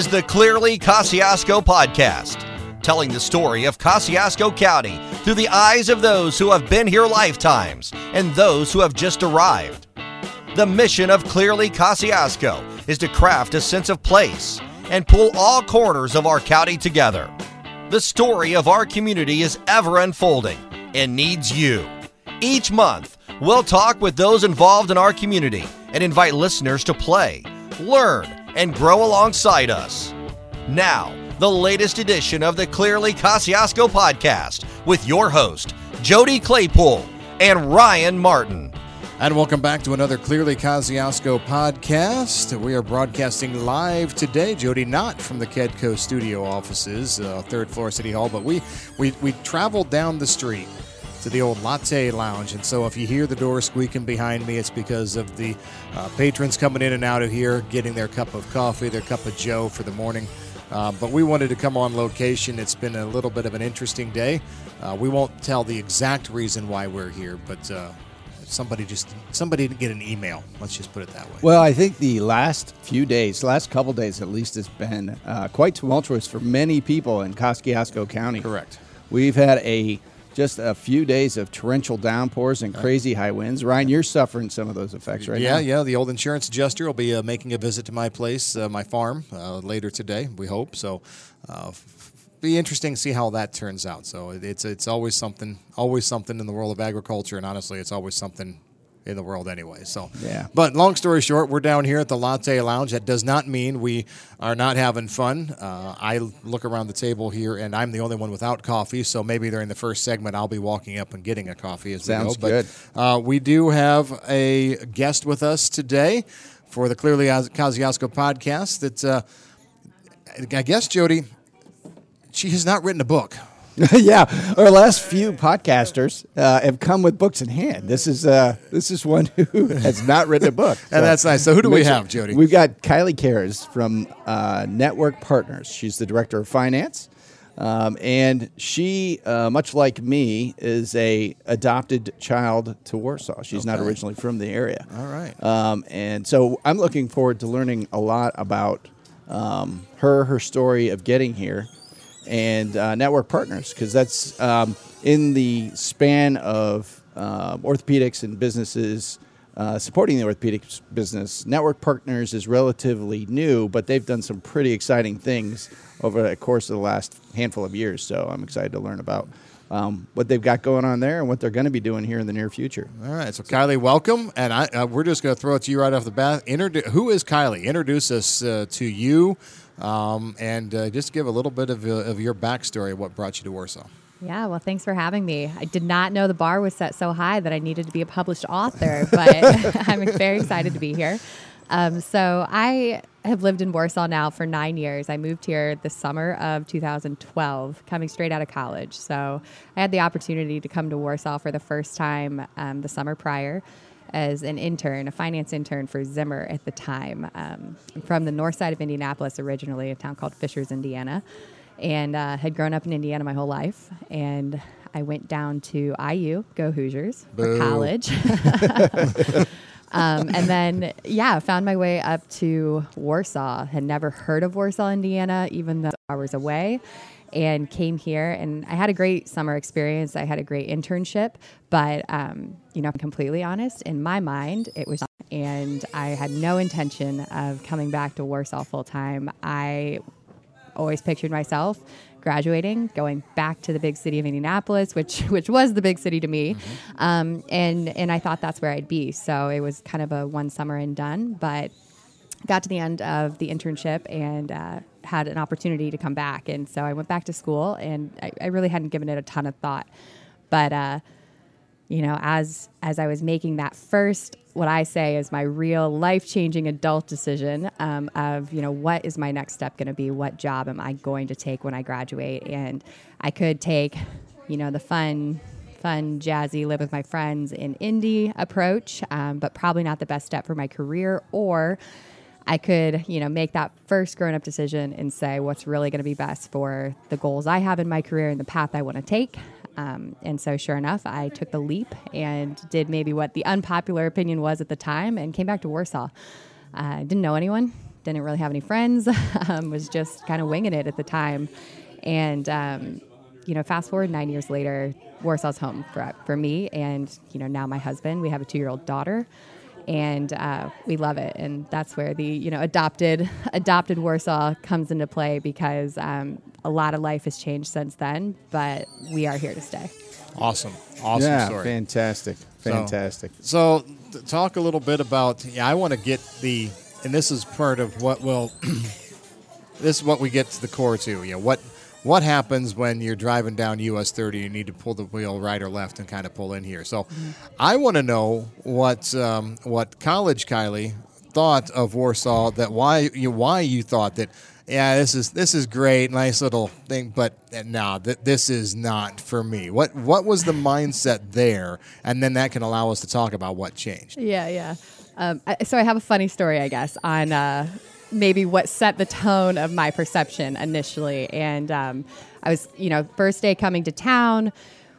is the Clearly Kosciuszko Podcast, telling the story of Kosciuszko County through the eyes of those who have been here lifetimes and those who have just arrived. The mission of Clearly Kosciuszko is to craft a sense of place and pull all corners of our county together. The story of our community is ever unfolding and needs you. Each month, we'll talk with those involved in our community and invite listeners to play, learn, and grow alongside us. Now, the latest edition of the Clearly Kosciuszko podcast with your host, Jody Claypool and Ryan Martin. And welcome back to another Clearly Kosciuszko podcast. We are broadcasting live today. Jody, not from the Kedco studio offices, uh, third floor City Hall, but we, we, we traveled down the street to the old Latte Lounge. And so if you hear the door squeaking behind me, it's because of the uh, patrons coming in and out of here, getting their cup of coffee, their cup of Joe for the morning. Uh, but we wanted to come on location. It's been a little bit of an interesting day. Uh, we won't tell the exact reason why we're here, but uh, somebody just somebody didn't get an email. Let's just put it that way. Well, I think the last few days, last couple days at least, has been uh, quite tumultuous for many people in Kosciuszko County. Correct. We've had a just a few days of torrential downpours and crazy high winds. Ryan, you're suffering some of those effects right yeah, now. Yeah, yeah. The old insurance adjuster will be uh, making a visit to my place, uh, my farm, uh, later today. We hope so. Uh, be interesting to see how that turns out. So it's it's always something, always something in the world of agriculture, and honestly, it's always something in the world anyway. So yeah. But long story short, we're down here at the Latte Lounge. That does not mean we are not having fun. Uh, I look around the table here, and I'm the only one without coffee. So maybe during the first segment, I'll be walking up and getting a coffee as Sounds we go. good. But uh, we do have a guest with us today for the Clearly Kosciuszko podcast. That uh, I guess Jody, she has not written a book. yeah, our last few podcasters uh, have come with books in hand. This is uh, this is one who has not written a book, and that's nice. So who do we have, Jody? We've got Kylie Cares from uh, Network Partners. She's the director of finance, um, and she, uh, much like me, is a adopted child to Warsaw. She's not originally from the area. All right. Um, and so I'm looking forward to learning a lot about um, her, her story of getting here, and uh, network partners, because that's um, in the span of uh, orthopedics and businesses. Uh, supporting the orthopedics business, Network Partners is relatively new, but they've done some pretty exciting things over the course of the last handful of years. So I'm excited to learn about um, what they've got going on there and what they're going to be doing here in the near future. All right, so Kylie, welcome, and I, uh, we're just going to throw it to you right off the bat. Who is Kylie? Introduce us uh, to you, um, and uh, just give a little bit of, uh, of your backstory, of what brought you to Warsaw. Yeah, well, thanks for having me. I did not know the bar was set so high that I needed to be a published author, but I'm very excited to be here. Um, so, I have lived in Warsaw now for nine years. I moved here the summer of 2012, coming straight out of college. So, I had the opportunity to come to Warsaw for the first time um, the summer prior as an intern, a finance intern for Zimmer at the time. Um, from the north side of Indianapolis originally, a town called Fishers, Indiana and uh, had grown up in Indiana my whole life. And I went down to IU, go Hoosiers, for college. um, and then, yeah, found my way up to Warsaw. Had never heard of Warsaw, Indiana, even though hours away. And came here, and I had a great summer experience. I had a great internship, but um, you know, I'm completely honest, in my mind, it was, and I had no intention of coming back to Warsaw full time. I always pictured myself graduating, going back to the big city of Indianapolis, which which was the big city to me, um, and and I thought that's where I'd be. So it was kind of a one summer and done, but got to the end of the internship and uh, had an opportunity to come back, and so I went back to school, and I, I really hadn't given it a ton of thought, but. Uh, you know, as as I was making that first, what I say is my real life changing adult decision um, of you know what is my next step going to be? What job am I going to take when I graduate? And I could take, you know, the fun. Fun, jazzy, live with my friends in indie approach, um, but probably not the best step for my career. Or I could, you know, make that first grown up decision and say what's really going to be best for the goals I have in my career and the path I want to take. Um, and so, sure enough, I took the leap and did maybe what the unpopular opinion was at the time and came back to Warsaw. I didn't know anyone, didn't really have any friends, um, was just kind of winging it at the time. And, um, you know, fast forward nine years later, Warsaw's home for, for me and, you know, now my husband. We have a two year old daughter and uh, we love it. And that's where the you know adopted adopted Warsaw comes into play because um, a lot of life has changed since then, but we are here to stay. Awesome, awesome yeah, story. fantastic, fantastic. So, so talk a little bit about. Yeah, I want to get the, and this is part of what will. this is what we get to the core to. You know what what happens when you're driving down US 30 you need to pull the wheel right or left and kind of pull in here. So mm-hmm. I want to know what um, what college Kylie thought of Warsaw that why you why you thought that yeah this is this is great nice little thing but uh, no that this is not for me what what was the mindset there and then that can allow us to talk about what changed yeah yeah um, I, so I have a funny story I guess on uh, maybe what set the tone of my perception initially. And um, I was, you know, first day coming to town,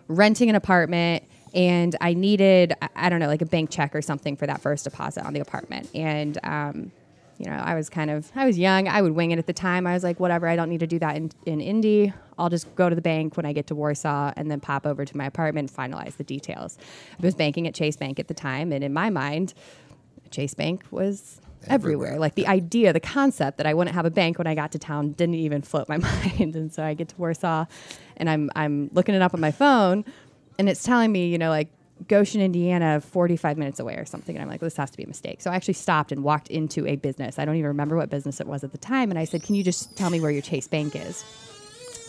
renting an apartment, and I needed, I don't know, like a bank check or something for that first deposit on the apartment. And, um, you know, I was kind of, I was young. I would wing it at the time. I was like, whatever, I don't need to do that in, in Indy. I'll just go to the bank when I get to Warsaw and then pop over to my apartment and finalize the details. I was banking at Chase Bank at the time. And in my mind, Chase Bank was everywhere. everywhere. Like the idea, the concept that I wouldn't have a bank when I got to town didn't even float my mind. And so I get to Warsaw and I'm I'm looking it up on my phone and it's telling me, you know, like Goshen, Indiana, 45 minutes away or something. And I'm like, this has to be a mistake. So I actually stopped and walked into a business. I don't even remember what business it was at the time. And I said, can you just tell me where your Chase Bank is?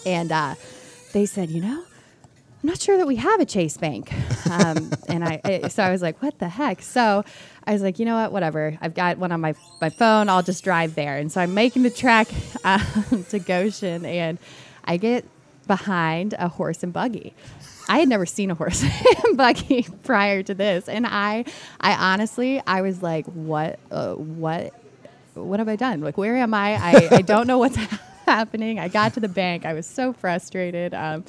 And uh, they said, you know, I'm not sure that we have a Chase Bank. Um, and I, so I was like, what the heck? So I was like, you know what, whatever. I've got one on my, my phone. I'll just drive there. And so I'm making the trek um, to Goshen and I get behind a horse and buggy. I had never seen a horse and buggy prior to this. And I, I honestly, I was like, what, uh, what, what have I done? Like, where am I? I, I don't know what's happening. I got to the bank. I was so frustrated. Um,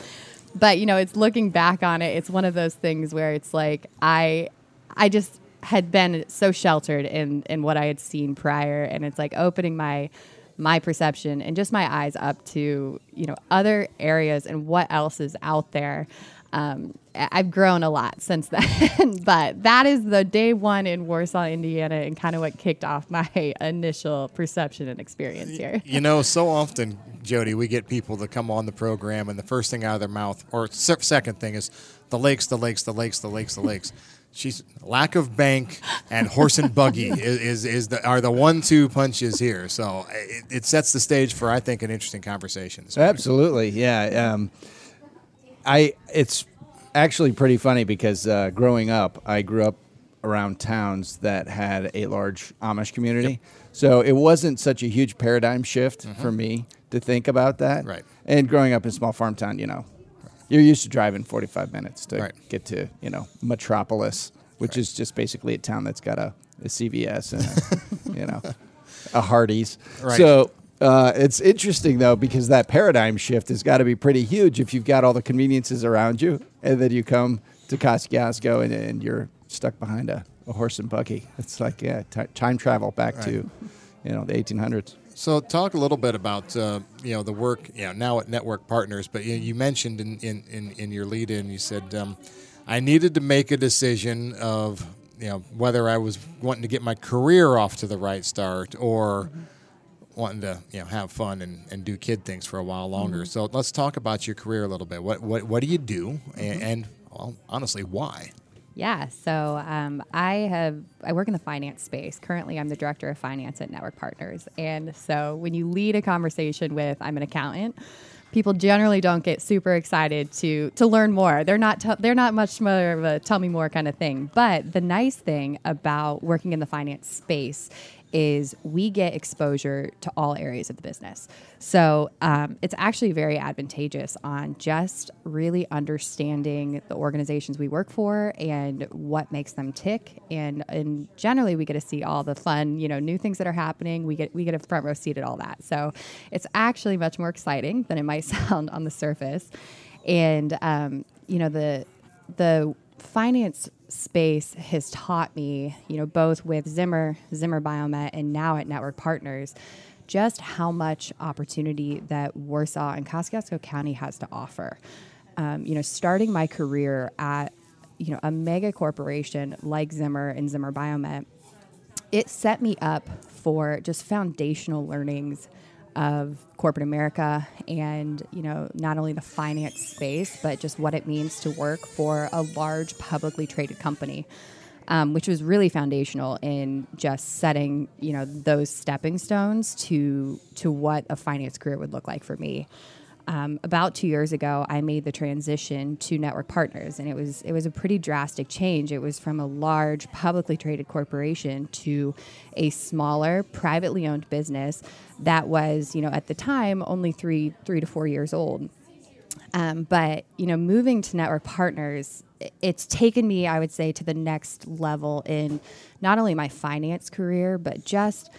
but you know, it's looking back on it. It's one of those things where it's like I, I just had been so sheltered in in what I had seen prior, and it's like opening my my perception and just my eyes up to you know other areas and what else is out there. Um, I've grown a lot since then, but that is the day one in Warsaw, Indiana, and kind of what kicked off my initial perception and experience here. You know, so often, Jody, we get people that come on the program, and the first thing out of their mouth, or second thing, is the lakes, the lakes, the lakes, the lakes, the lakes. She's lack of bank and horse and buggy is, is, is the are the one two punches here. So it, it, sets the stage for I think an interesting conversation. Absolutely, yeah. Um, I it's actually pretty funny because uh, growing up, I grew up around towns that had a large Amish community. Yep. So it wasn't such a huge paradigm shift mm-hmm. for me to think about that. Right. And growing up in a small farm town, you know, you're used to driving 45 minutes to right. get to you know Metropolis, which right. is just basically a town that's got a, a CVS and a, you know a Hardee's. Right. So uh, it's interesting though because that paradigm shift has got to be pretty huge if you've got all the conveniences around you, and then you come to Kosciuszko and, and you're stuck behind a, a horse and buggy. It's like yeah, t- time travel back to you know the 1800s. So, talk a little bit about uh, you know the work you know, now at Network Partners. But you, you mentioned in, in, in, in, your lead in, you said um, I needed to make a decision of you know whether I was wanting to get my career off to the right start or mm-hmm. wanting to you know have fun and, and do kid things for a while longer. Mm-hmm. So, let's talk about your career a little bit. What what, what do you do, mm-hmm. and, and well, honestly, why? Yeah, so um, I have I work in the finance space. Currently, I'm the director of finance at Network Partners, and so when you lead a conversation with I'm an accountant, people generally don't get super excited to to learn more. They're not t- they're not much more of a tell me more kind of thing. But the nice thing about working in the finance space is we get exposure to all areas of the business. So um, it's actually very advantageous on just really understanding the organizations we work for and what makes them tick. And, and generally, we get to see all the fun, you know, new things that are happening. We get we get a front row seat at all that. So it's actually much more exciting than it might sound on the surface. And um, you know the the finance space has taught me, you know, both with Zimmer, Zimmer Biomet, and now at Network Partners, just how much opportunity that Warsaw and Kosciuszko County has to offer. Um, you know, starting my career at, you know, a mega corporation like Zimmer and Zimmer Biomet, it set me up for just foundational learnings of corporate America and you know not only the finance space but just what it means to work for a large publicly traded company um, which was really foundational in just setting you know those stepping stones to to what a finance career would look like for me um, about two years ago, I made the transition to network partners, and it was it was a pretty drastic change. It was from a large publicly traded corporation to a smaller privately owned business that was, you know, at the time only three three to four years old. Um, but you know, moving to network partners, it's taken me, I would say, to the next level in not only my finance career, but just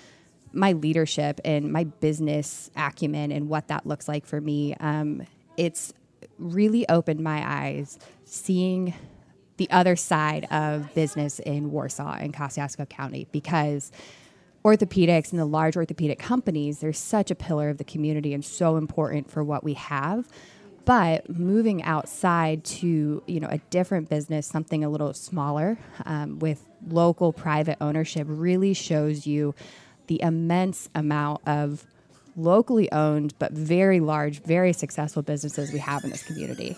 my leadership and my business acumen and what that looks like for me. Um, it's really opened my eyes seeing the other side of business in Warsaw and Kosciuszko County because orthopedics and the large orthopedic companies, they're such a pillar of the community and so important for what we have. But moving outside to you know a different business, something a little smaller um, with local private ownership, really shows you the immense amount of locally owned but very large, very successful businesses we have in this community.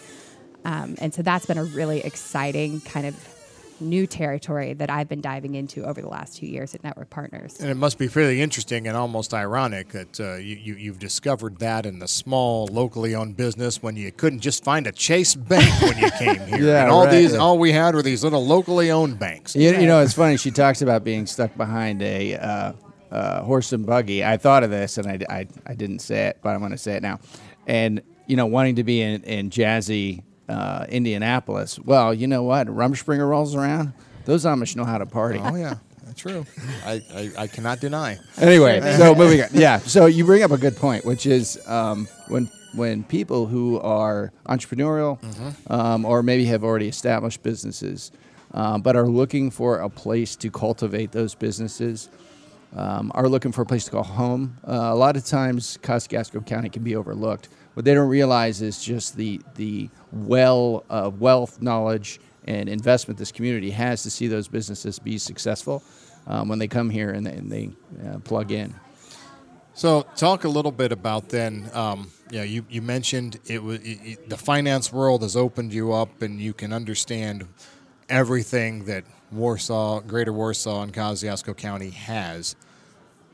Um, and so that's been a really exciting kind of new territory that I've been diving into over the last two years at Network Partners. And it must be fairly interesting and almost ironic that uh, you, you, have discovered that in the small, locally owned business when you couldn't just find a Chase bank when you came here. yeah, and all right. these, all we had were these little locally owned banks. You, you know, it's funny. She talks about being stuck behind a uh, uh, horse and buggy. I thought of this and I, I, I didn't say it, but I'm going to say it now. And, you know, wanting to be in, in jazzy uh, Indianapolis. Well, you know what? Rumspringa rolls around. Those Amish know how to party. Oh, yeah. That's true. I, I, I, cannot deny. Anyway, so moving on. Yeah. So you bring up a good point, which is um, when when people who are entrepreneurial mm-hmm. um, or maybe have already established businesses, um, but are looking for a place to cultivate those businesses um, are looking for a place to call home. Uh, a lot of times, Kosciuszko County can be overlooked. What they don't realize is just the the well of wealth, knowledge, and investment this community has to see those businesses be successful um, when they come here and they, and they uh, plug in. So, talk a little bit about then. Um, yeah, you, you mentioned it was it, the finance world has opened you up, and you can understand everything that Warsaw, Greater Warsaw, and Kosciuszko County has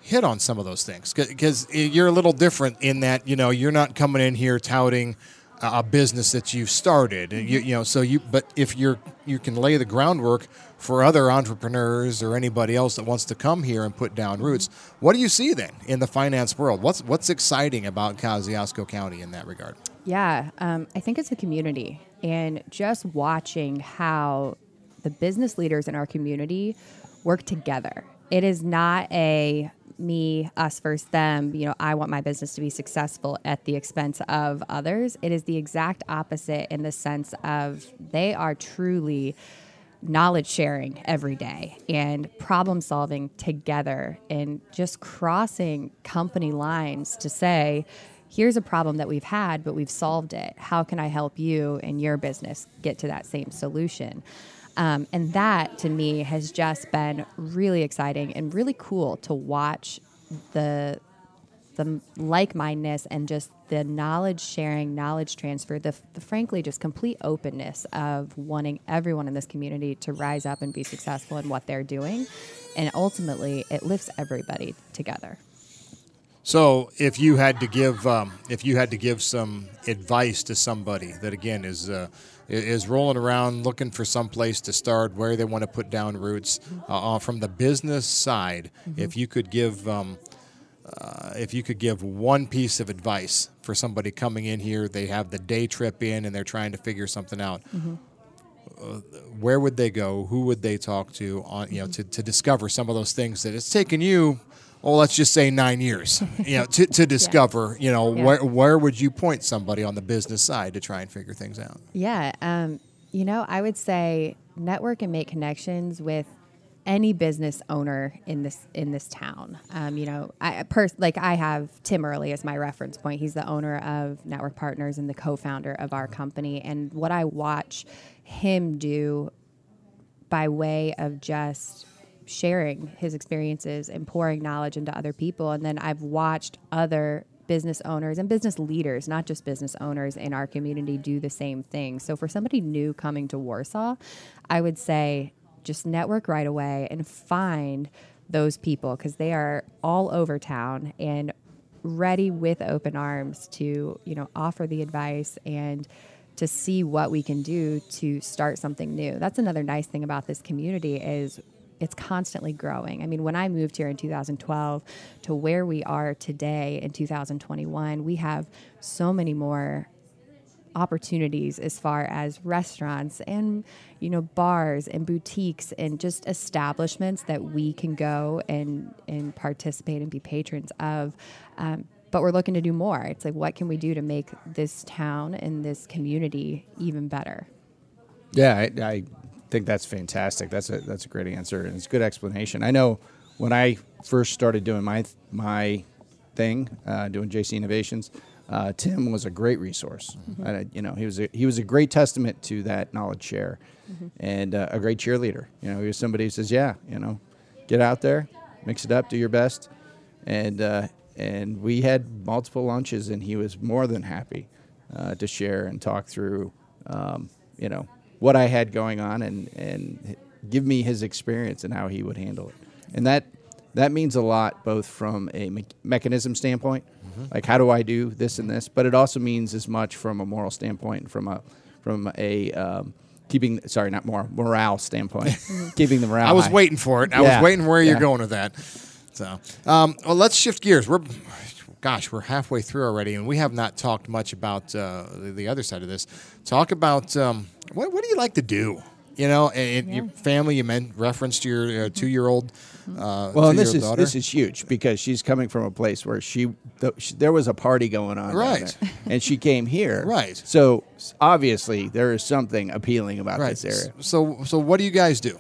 hit on some of those things. Because you're a little different in that you know you're not coming in here touting a business that you've started. You, you, know so you but if you're you can lay the groundwork for other entrepreneurs or anybody else that wants to come here and put down roots what do you see then in the finance world? What's what's exciting about Kosciuszko County in that regard? Yeah um, I think it's a community and just watching how the business leaders in our community work together it is not a me, us versus them, you know, I want my business to be successful at the expense of others. It is the exact opposite in the sense of they are truly knowledge sharing every day and problem solving together and just crossing company lines to say, here's a problem that we've had, but we've solved it. How can I help you and your business get to that same solution? Um, and that to me has just been really exciting and really cool to watch the the like mindedness and just the knowledge sharing, knowledge transfer, the, the, frankly just complete openness of wanting everyone in this community to rise up and be successful in what they're doing. And ultimately, it lifts everybody together. So, if you had to give, um, if you had to give some advice to somebody that again is uh, is rolling around looking for some place to start, where they want to put down roots. Uh, uh, from the business side, mm-hmm. if you could give, um, uh, if you could give one piece of advice for somebody coming in here, they have the day trip in and they're trying to figure something out. Mm-hmm. Uh, where would they go? Who would they talk to on you know mm-hmm. to, to discover some of those things that it's taken you well, let's just say nine years, you know, to, to discover, yeah. you know, yeah. where, where would you point somebody on the business side to try and figure things out? Yeah. Um, you know, I would say network and make connections with any business owner in this in this town. Um, you know, I pers- like I have Tim Early as my reference point. He's the owner of Network Partners and the co-founder of our company. And what I watch him do by way of just sharing his experiences and pouring knowledge into other people. And then I've watched other business owners and business leaders, not just business owners in our community, do the same thing. So for somebody new coming to Warsaw, I would say just network right away and find those people because they are all over town and ready with open arms to you know offer the advice and to see what we can do to start something new that's another nice thing about this community is it's constantly growing. I mean, when I moved here in 2012 to where we are today in 2021, we have so many more opportunities as far as restaurants and you know bars and boutiques and just establishments that we can go and and participate and be patrons of. Um, but we're looking to do more. It's like what can we do to make this town and this community even better? Yeah, I, I think that's fantastic. That's a that's a great answer and it's a good explanation. I know when I first started doing my my thing, uh, doing JC Innovations, uh, Tim was a great resource. I, you know, he was a, he was a great testament to that knowledge share, and uh, a great cheerleader. You know, he was somebody who says, "Yeah, you know, get out there, mix it up, do your best," and uh, and we had multiple lunches, and he was more than happy uh, to share and talk through, um, you know, what I had going on, and and give me his experience and how he would handle it, and that that means a lot both from a me- mechanism standpoint, like how do I do this and this, but it also means as much from a moral standpoint, from a from a um, keeping sorry not more morale standpoint, keeping the morale. I was high. waiting for it. I Yeah, was waiting where you're going with that. So, um, well, let's shift gears. We're, gosh, we're halfway through already, and we have not talked much about uh, the, the other side of this. Talk about um, what, what do you like to do? You know, and, and your family. You meant referenced your uh, two-year-old. Uh, Well, and this is daughter. this is huge because she's coming from a place where she, th- she there was a party going on, Right. there, and she came here, Right. So obviously there is something appealing about right. this area. So, so what do you guys do?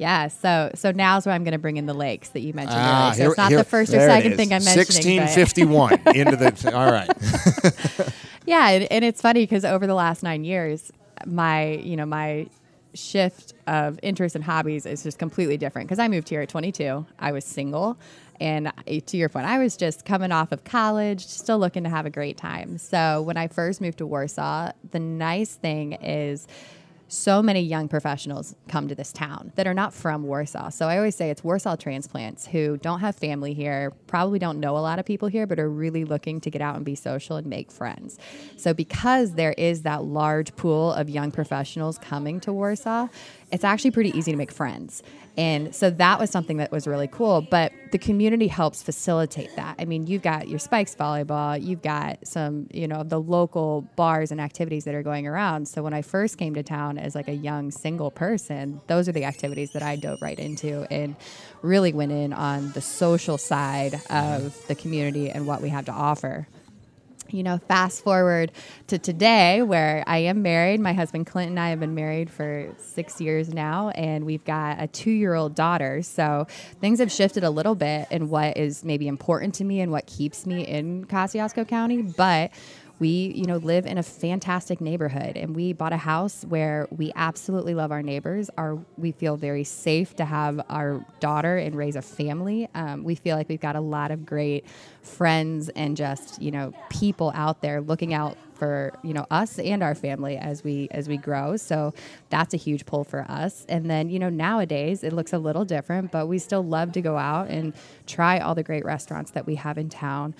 Yeah so so now's where i'm going to bring in the lakes that you mentioned Ah, earlier so here- it's not here- the first or second thing i'm mentioning Sixteen into the. All right. Yeah, and, and it's funny because over the last nine years, my you know my shift of interests and hobbies is just completely different. Because I moved here at 22, I was single, and to your point, I was just coming off of college, still looking to have a great time. So when I first moved to Warsaw, the nice thing is so many young professionals come to this town that are not from Warsaw. So I always say it's Warsaw transplants who don't have family here, probably don't know a lot of people here, but are really looking to get out and be social and make friends. So because there is that large pool of young professionals coming to Warsaw, it's actually pretty easy to make friends. And so that was something that was really cool. But the community helps facilitate that. I mean, you've got your Spikes volleyball, you've got some, you know, the local bars and activities that are going around. So when I first came to town as like a young single person, those are the activities that I dove right into and really went in on the social side of the community and what we have to offer you know, fast forward to today where I am married. My husband Clint and I have been married for six years now, and we've got a two year old daughter. So things have shifted a little bit in what is maybe important to me and what keeps me in Kosciuszko County. But we, you know, live in a fantastic neighborhood and we bought a house where we absolutely love our neighbors. Our we feel very safe to have our daughter and raise a family. Um, we feel like we've got a lot of great friends and just, you know, people out there looking out for, you know, us and our family as we as we grow. So that's a huge pull for us. And then, you know, nowadays it looks a little different, but we still love to go out and try all the great restaurants that we have in town.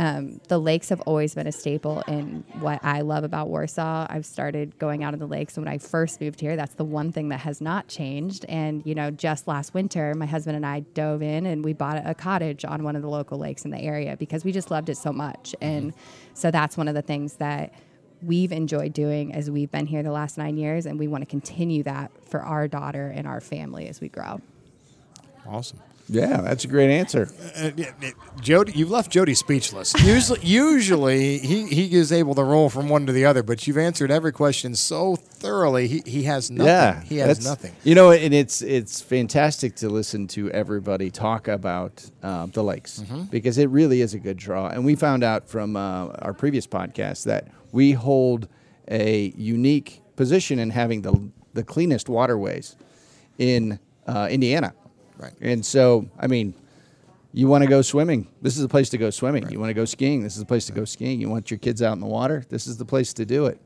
Um, the lakes have always been a staple in what I love about Warsaw. I've started going out on the lakes. When I first moved here, that's the one thing that has not changed. And, you know, just last winter, my husband and I dove in and we bought a cottage on one of the local lakes in the area because we just loved it so much. And so that's one of the things that we've enjoyed doing as we've been here the last nine years. And we want to continue that for our daughter and our family as we grow. Awesome. Yeah, that's a great answer. Uh, yeah, Jody, you've left Jody speechless. Usually, usually he, he is able to roll from one to the other, but you've answered every question so thoroughly. He, he has nothing. Yeah, he has nothing. You know, and it's it's fantastic to listen to everybody talk about um, the lakes Mm-hmm. because it really is a good draw. And we found out from uh, our previous podcast that we hold a unique position in having the the cleanest waterways in uh, Indiana. Right. And so, I mean, you want to go swimming. This is the place to go swimming. You want to go skiing. This is the place to go skiing. You want your kids out in the water. This is the place to do it.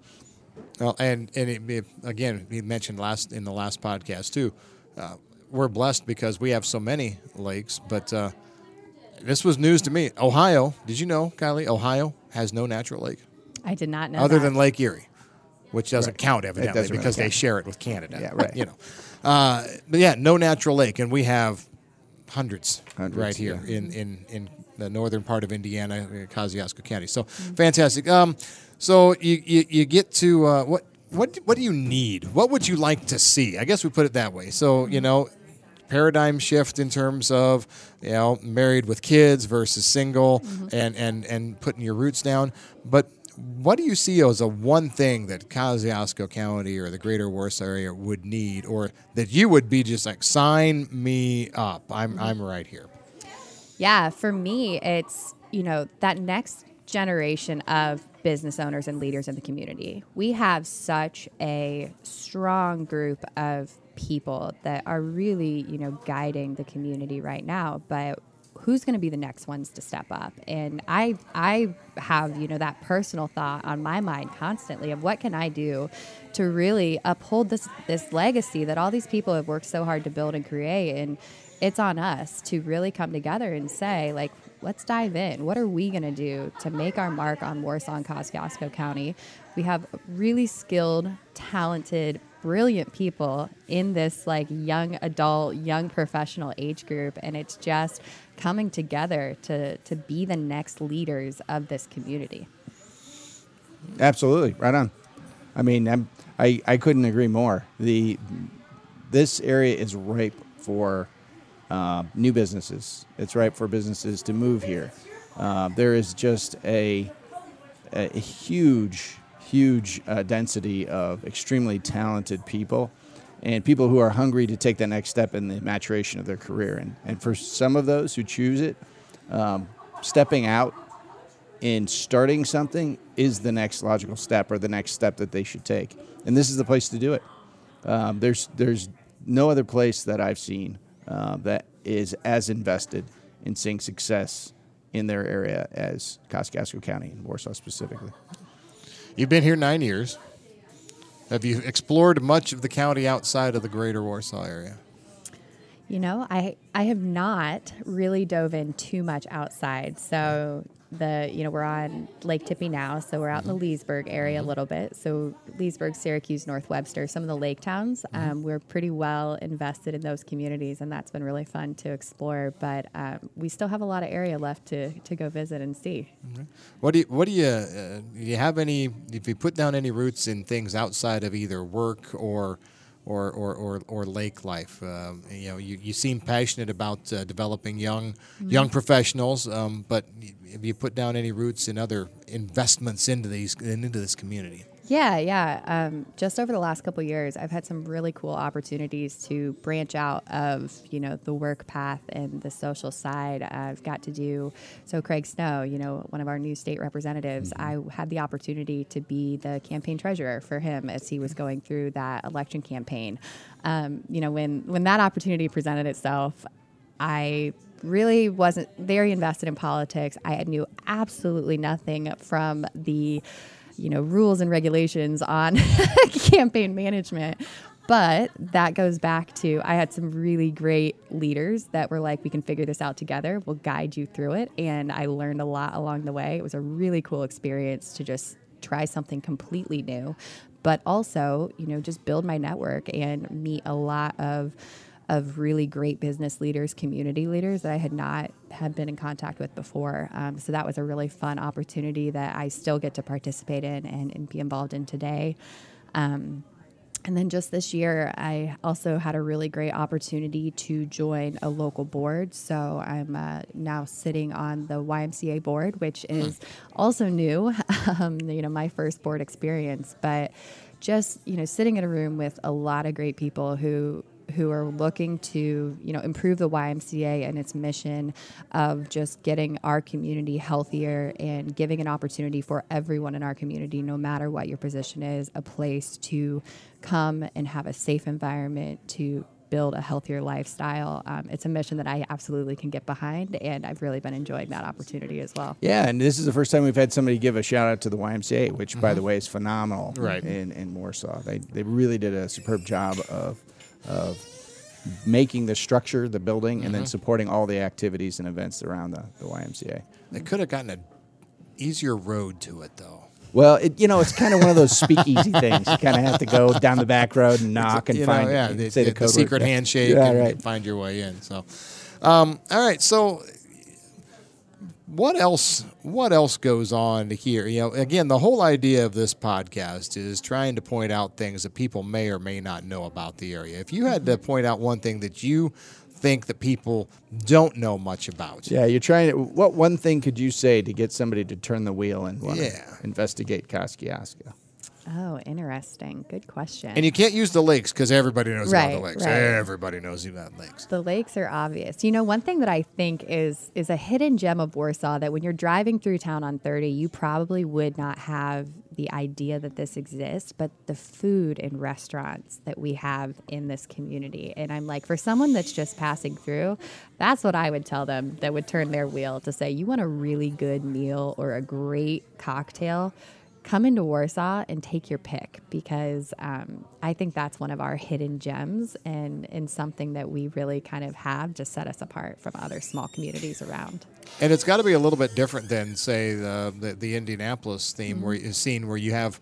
Well, and and it, it- again, we mentioned last in the last podcast too. Uh, we're blessed because we have so many lakes, but uh, this was news to me. Ohio, did you know, Kylie? Ohio has no natural lake I did not know. other that. than Lake Erie, which doesn't Right. count evidently doesn't really because they count. share it with Canada. Yeah, right. You know, uh, but yeah, no natural lake, and we have hundreds, Hundreds, right here yeah. in, in in the northern part of Indiana, uh, Kosciuszko County. So fantastic. Um, so you, you you get to uh, what what what do you need? What would you like to see? I guess we put it that way. So you know. Paradigm shift in terms of you know married with kids versus single and, and, and putting your roots down. But what do you see as a one thing that Kosciuszko County or the greater Warsaw area would need, or that you would be just like, sign me up? I'm, mm-hmm. I'm right here. Yeah, for me, it's, you know, that next generation of business owners and leaders in the community. We have such a strong group of people that are really, you know, guiding the community right now, but who's going to be the next ones to step up? And i i have you know that personal thought on my mind constantly of what can i do to really uphold this this legacy that all these people have worked so hard to build and create. And it's on us to really come together and say like let's dive in. What are we going to do to make our mark on warsaw and kosciuszko county? We have really skilled talented brilliant people in this like young adult young professional age group. And it's just coming together to to be the next leaders of this community Absolutely, right on. I mean, I'm, I I couldn't agree more. The this area is ripe for uh, new businesses. It's ripe for businesses to move here. Uh, there is just a a huge, huge uh, density of extremely talented people and people who are hungry to take that next step in the maturation of their career. And, and for some of those who choose it, um, stepping out and starting something is the next logical step or the next step that they should take. And this is the place to do it. Um, there's, there's no other place that I've seen uh, that is as invested in seeing success in their area as Kosciuszko County and Warsaw specifically. You've been here nine years. Have you explored much of the county outside of the greater Warsaw area? You know, I I have not really dove in too much outside. So the you know we're on Lake Tippy now, so we're out in the Leesburg area a little bit. So Leesburg, Syracuse, North Webster, some of the lake towns. Um, we're pretty well invested in those communities, and that's been really fun to explore. But um, we still have a lot of area left to to go visit and see. What do you, what do you, uh, do you have any, if you put down any roots in things outside of either work or, or, or, or, or lake life? Um, you know, you, you seem passionate about uh, developing young, young professionals, um, but have you put down any roots in other investments into these, into this community? Yeah, yeah. Um, just over the last couple of years, I've had some really cool opportunities to branch out of you know the work path and the social side. I've got to do so. Craig Snow, you know, one of our new state representatives, I had the opportunity to be the campaign treasurer for him as he was going through that election campaign. Um, you know, when when that opportunity presented itself, I really wasn't very invested in politics. I knew absolutely nothing from the, you know, rules and regulations on campaign management. But that goes back to I had some really great leaders that were like, we can figure this out together. We'll guide you through it. And I learned a lot along the way. It was a really cool experience to just try something completely new, but also, you know, just build my network and meet a lot of of really great business leaders, community leaders that I had not had been in contact with before. Um, so that was a really fun opportunity that I still get to participate in and, and be involved in today. Um, And then just this year, I also had a really great opportunity to join a local board. So I'm uh, now sitting on the YMCA board, which is also new. um, you know, my first board experience, but just you know, sitting in a room with a lot of great people who who are looking to you know improve the YMCA and its mission of just getting our community healthier and giving an opportunity for everyone in our community no matter what your position is a place to come and have a safe environment to build a healthier lifestyle um, it's a mission that I absolutely can get behind and I've really been enjoying that opportunity as well Yeah, and this is the first time we've had somebody give a shout out to the YMCA, which, by the way, is phenomenal. Right. In, in Warsaw, they they really did a superb job of of making the structure, the building, and then supporting all the activities and events around the, the YMCA. They could have gotten an easier road to it, though. Well, it, you know, it's kind of one of those speakeasy things. You kind of have to go down the back road and knock and You know, find, yeah, and the, say the, the code word. secret Yeah. handshake Yeah, and right. find your way in. So, um, all right. So, what else? What else goes on here? You know, again, the whole idea of this podcast is trying to point out things that people may or may not know about the area. If you had to mm-hmm. point out one thing that you think that people don't know much about, Yeah, you're trying to. What one thing could you say to get somebody to turn the wheel and Yeah. investigate Kosciuszko? Oh interesting good question and you can't use the lakes because everybody knows about the lakes. right. Everybody knows about lakes. The lakes are obvious. You know, one thing that I think is is a hidden gem of Warsaw that when you're driving through town on 30, you probably would not have the idea that this exists, but the food and restaurants that we have in this community. And I'm like, for someone that's just passing through, that's what I would tell them that would turn their wheel to say, you want a really good meal or a great cocktail come into Warsaw and take your pick because um, I think that's one of our hidden gems and, and something that we really kind of have to set us apart from other small communities around. And it's got to be a little bit different than, say, the the, the Indianapolis theme where you scene where you have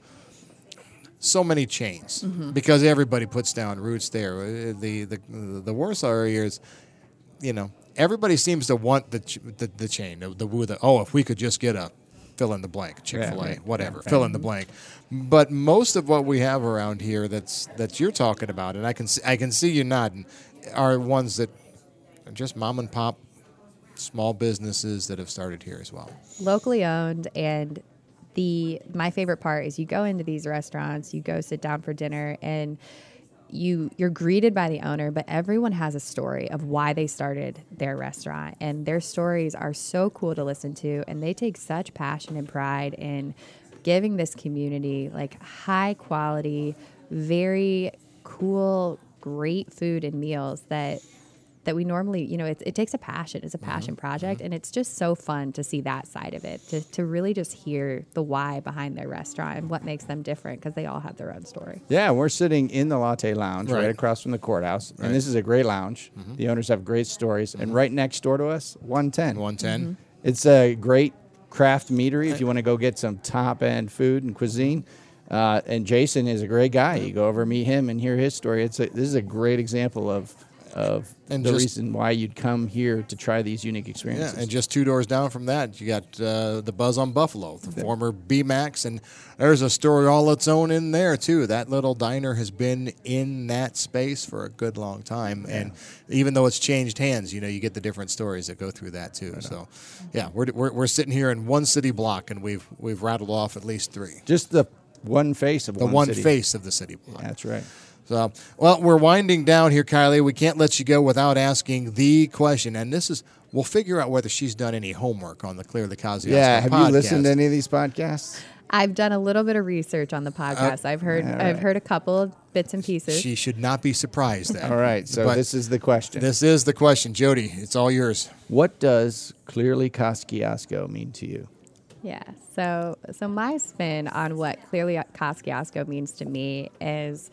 so many chains because everybody puts down roots there. Uh, The the the Warsaw area is, you know, everybody seems to want the ch- the, the chain, the, the, the oh, if we could just get a fill in the blank, Chick Fil A, right. whatever, fill in the blank. But most of what we have around here that's that you're talking about, and I can see, I can see you nodding, are ones that are just mom and pop small businesses that have started here as well. locally owned and the my favorite part is you go into these restaurants you go sit down for dinner and you you're greeted by the owner but everyone has a story of why they started their restaurant. And their stories are so cool to listen to and they take such passion and pride in giving this community like high quality very cool great food and meals that that we normally, you know, it, it takes a passion. It's a mm-hmm. passion project. Mm-hmm. And it's just so fun to see that side of it, to, to really just hear the why behind their restaurant and what makes them different because they all have their own story. Yeah, we're sitting in the Latte Lounge right, Right. across from the courthouse, and this is a great lounge. Mm-hmm. The owners have great stories, and right next door to us, 110. 110. It's a great craft meadery if you want to go get some top end food and cuisine. Uh, and Jason is a great guy. You go over meet him and hear his story. It's a, this is a great example of of And the just- reason why you'd come here to try these unique experiences. Yeah, and just two doors down from that, you got uh, the Buzz on Buffalo, the former BMAX, and there's a story all its own in there too. That little diner has been in that space for a good long time, and even though it's changed hands, you know, you get the different stories that go through that too. So, yeah, we're, we're, we're sitting here in one city block, and we've we've rattled off at least three. Just the one face of The one, one city. face of the city block. That's right. So, well, we're winding down here, Kylie. We can't let you go without asking the question, and this is we'll figure out whether she's done any homework on the Clearly Kosciuszko Yeah. Have you listened to any of these podcasts? I've done a little bit of research on the uh, podcast. I've heard all I've heard a couple of bits and pieces. She should not be surprised then. All right. So But this is the question. this is the question, Jody. It's all yours. What does clearly Kosciuszko mean to you? Yeah. So so my spin on what clearly Kosciuszko means to me is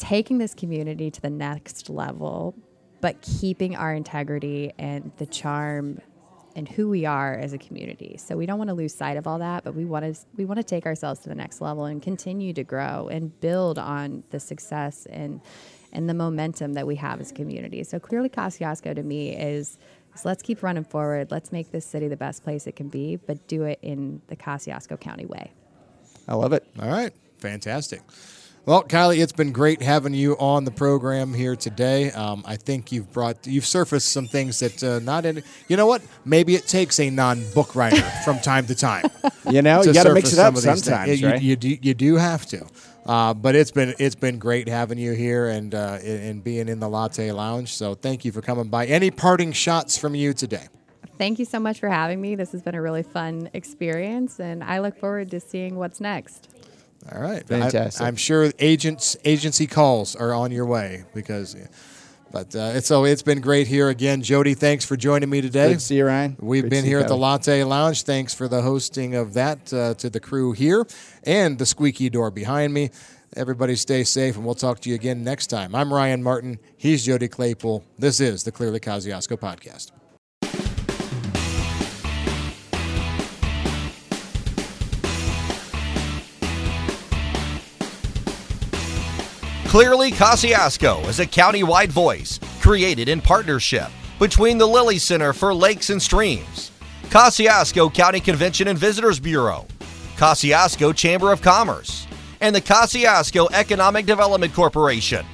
taking this community to the next level, but keeping our integrity and the charm and who we are as a community. So we don't want to lose sight of all that, but we want to we want to take ourselves to the next level and continue to grow and build on the success and and the momentum that we have as a community. So clearly Kosciuszko to me is is let's keep running forward. Let's make this city the best place it can be, but do it in the Kosciuszko County way. I love it. All right, fantastic. Well, Kylie, it's been great having you on the program here today. Um, I think you've brought, you've surfaced some things that uh, not in. You know what? Maybe it takes a non-book writer from time to time. You know, you got to mix it up of these things. sometimes, You- right? You, do, you do have to. Uh, but it's been it's been great having you here and uh, and and being in the Latte Lounge. So thank you for coming by. Any parting shots from you today? Thank you so much for having me. This has been a really fun experience, and I look forward to seeing what's next. All right, Fantastic. I, am sure agents agency calls are on your way because. But uh, it's so it's been great here again, Jody. Thanks for joining me today. Good to see you, Ryan. We've been here at the Latte Lounge. Thanks for the hosting of that uh, to the crew here and the squeaky door behind me. Everybody stay safe, and we'll talk to you again next time. I'm Ryan Martin. He's Jody Claypool. This is the Clearly Kosciuszko podcast. Clearly Kosciuszko is a county-wide voice created in partnership between the Lilly Center for Lakes and Streams, Kosciuszko County Convention and Visitors Bureau, Kosciuszko Chamber of Commerce, and the Kosciuszko Economic Development Corporation.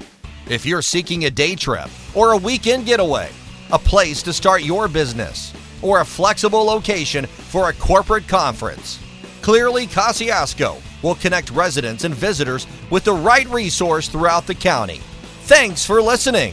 If you're seeking a day trip or a weekend getaway, a place to start your business, or a flexible location for a corporate conference, Clearly Kosciuszko will connect residents and visitors with the right resource throughout the county. Thanks for listening.